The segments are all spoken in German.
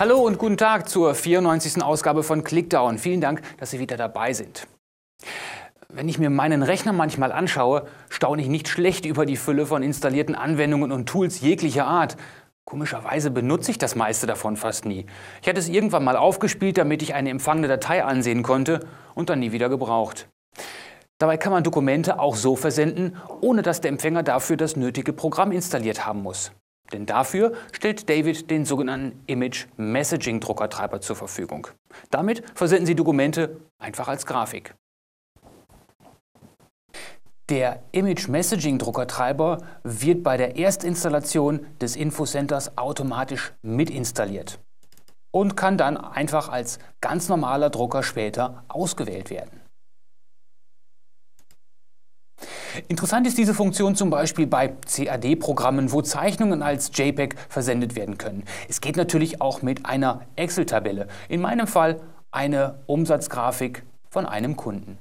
Hallo und guten Tag zur 94. Ausgabe von Clickdown. Vielen Dank, dass Sie wieder dabei sind. Wenn ich mir meinen Rechner manchmal anschaue, staune ich nicht schlecht über die Fülle von installierten Anwendungen und Tools jeglicher Art. Komischerweise benutze ich das meiste davon fast nie. Ich hatte es irgendwann mal aufgespielt, damit ich eine empfangene Datei ansehen konnte und dann nie wieder gebraucht. Dabei kann man Dokumente auch so versenden, ohne dass der Empfänger dafür das nötige Programm installiert haben muss. Denn dafür stellt David den sogenannten Image Messaging Druckertreiber zur Verfügung. Damit versenden Sie Dokumente einfach als Grafik. Der Image Messaging Druckertreiber wird bei der Erstinstallation des Infocenters automatisch mitinstalliert und kann dann einfach als ganz normaler Drucker später ausgewählt werden. Interessant ist diese Funktion zum Beispiel bei CAD-Programmen, wo Zeichnungen als JPEG versendet werden können. Es geht natürlich auch mit einer Excel-Tabelle. In meinem Fall eine Umsatzgrafik von einem Kunden.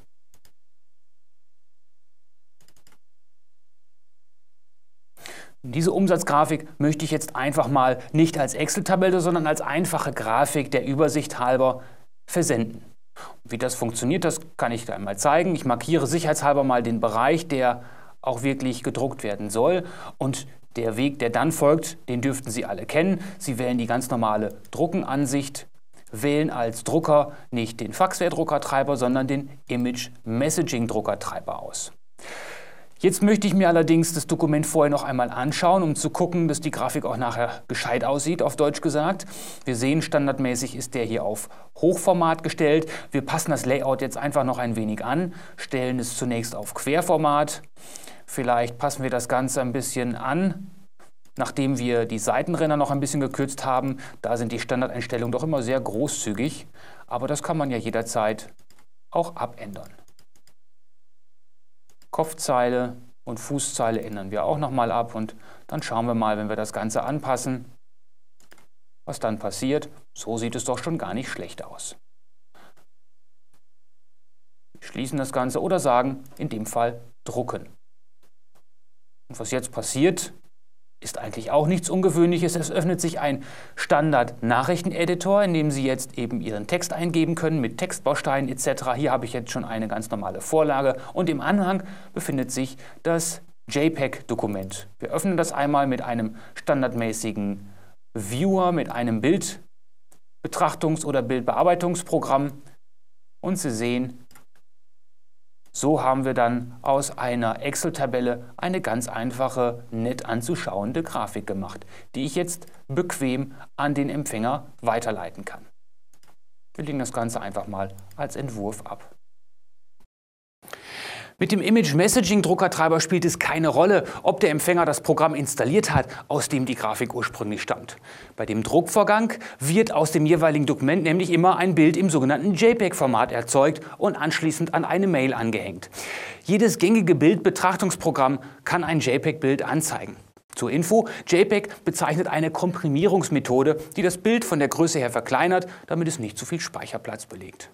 Diese Umsatzgrafik möchte ich jetzt einfach mal nicht als Excel-Tabelle, sondern als einfache Grafik der Übersicht halber versenden. Wie das funktioniert, das kann ich gleich mal zeigen. Ich markiere sicherheitshalber mal den Bereich, der auch wirklich gedruckt werden soll. Und der Weg, der dann folgt, den dürften Sie alle kennen. Sie wählen die ganz normale Druckenansicht, wählen als Drucker nicht den Faxware-Druckertreiber, sondern den Image Messaging-Druckertreiber aus. Jetzt möchte ich mir allerdings das Dokument vorher noch einmal anschauen, um zu gucken, dass die Grafik auch nachher gescheit aussieht, auf Deutsch gesagt. Wir sehen, standardmäßig ist der hier auf Hochformat gestellt. Wir passen das Layout jetzt einfach noch ein wenig an, stellen es zunächst auf Querformat. Vielleicht passen wir das Ganze ein bisschen an, nachdem wir die Seitenränder noch ein bisschen gekürzt haben. Da sind die Standardeinstellungen doch immer sehr großzügig, aber das kann man ja jederzeit auch abändern. Kopfzeile und Fußzeile ändern wir auch nochmal ab und dann schauen wir mal, wenn wir das Ganze anpassen, was dann passiert. So sieht es doch schon gar nicht schlecht aus. Wir schließen das Ganze oder sagen in dem Fall drucken. Und was jetzt passiert, ist eigentlich auch nichts Ungewöhnliches. Es öffnet sich ein Standard-Nachrichteneditor, in dem Sie jetzt eben Ihren Text eingeben können mit Textbausteinen etc. Hier habe ich jetzt schon eine ganz normale Vorlage und im Anhang befindet sich das JPEG-Dokument. Wir öffnen das einmal mit einem standardmäßigen Viewer, mit einem Bildbetrachtungs- oder Bildbearbeitungsprogramm und Sie sehen, so haben wir dann aus einer Excel-Tabelle eine ganz einfache, nett anzuschauende Grafik gemacht, die ich jetzt bequem an den Empfänger weiterleiten kann. Wir legen das Ganze einfach mal als Entwurf ab. Mit dem Image Messaging Druckertreiber spielt es keine Rolle, ob der Empfänger das Programm installiert hat, aus dem die Grafik ursprünglich stammt. Bei dem Druckvorgang wird aus dem jeweiligen Dokument nämlich immer ein Bild im sogenannten JPEG-Format erzeugt und anschließend an eine Mail angehängt. Jedes gängige Bildbetrachtungsprogramm kann ein JPEG-Bild anzeigen. Zur Info, JPEG bezeichnet eine Komprimierungsmethode, die das Bild von der Größe her verkleinert, damit es nicht zu viel Speicherplatz belegt.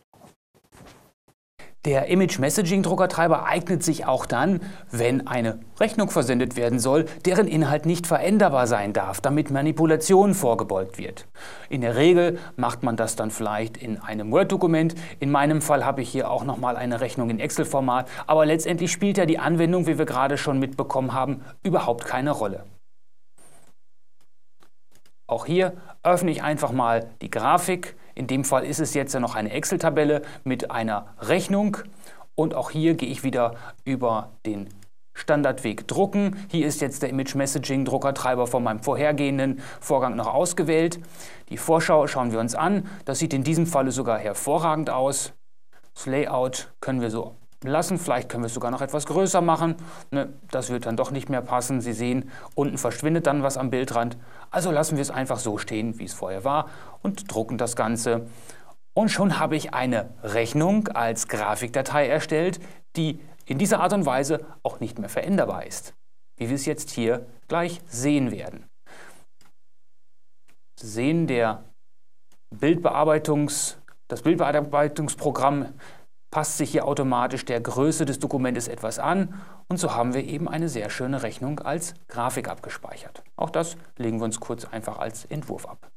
Der Image Messaging Druckertreiber eignet sich auch dann, wenn eine Rechnung versendet werden soll, deren Inhalt nicht veränderbar sein darf, damit Manipulationen vorgebeugt wird. In der Regel macht man das dann vielleicht in einem Word-Dokument. In meinem Fall habe ich hier auch nochmal eine Rechnung in Excel-Format, aber letztendlich spielt ja die Anwendung, wie wir gerade schon mitbekommen haben, überhaupt keine Rolle. Auch hier öffne ich einfach mal die Grafik. In dem Fall ist es jetzt ja noch eine Excel-Tabelle mit einer Rechnung. Und auch hier gehe ich wieder über den Standardweg drucken. Hier ist jetzt der Image Messaging Druckertreiber von meinem vorhergehenden Vorgang noch ausgewählt. Die Vorschau schauen wir uns an. Das sieht in diesem Falle sogar hervorragend aus. Das Layout können wir so lassen. Vielleicht können wir es sogar noch etwas größer machen. Ne, das wird dann doch nicht mehr passen. Sie sehen, unten verschwindet dann was am Bildrand. Also lassen wir es einfach so stehen, wie es vorher war und drucken das Ganze. Und schon habe ich eine Rechnung als Grafikdatei erstellt, die in dieser Art und Weise auch nicht mehr veränderbar ist, wie wir es jetzt hier gleich sehen werden. Sehen, der Bildbearbeitungs, das Bildbearbeitungsprogramm passt sich hier automatisch der Größe des Dokumentes etwas an und so haben wir eben eine sehr schöne Rechnung als Grafik abgespeichert. Auch das legen wir uns kurz einfach als Entwurf ab.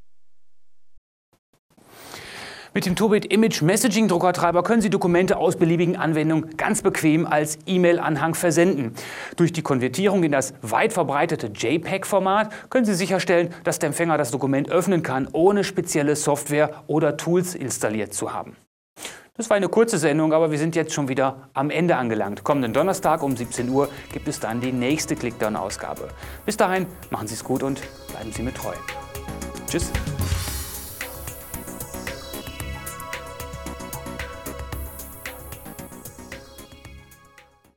Mit dem Tobit Image Messaging Druckertreiber können Sie Dokumente aus beliebigen Anwendungen ganz bequem als E-Mail-Anhang versenden. Durch die Konvertierung in das weit verbreitete JPEG-Format können Sie sicherstellen, dass der Empfänger das Dokument öffnen kann, ohne spezielle Software oder Tools installiert zu haben. Das war eine kurze Sendung, aber wir sind jetzt schon wieder am Ende angelangt. Kommenden Donnerstag um 17 Uhr gibt es dann die nächste Clickdown-Ausgabe. Bis dahin, machen Sie es gut und bleiben Sie mir treu. Tschüss.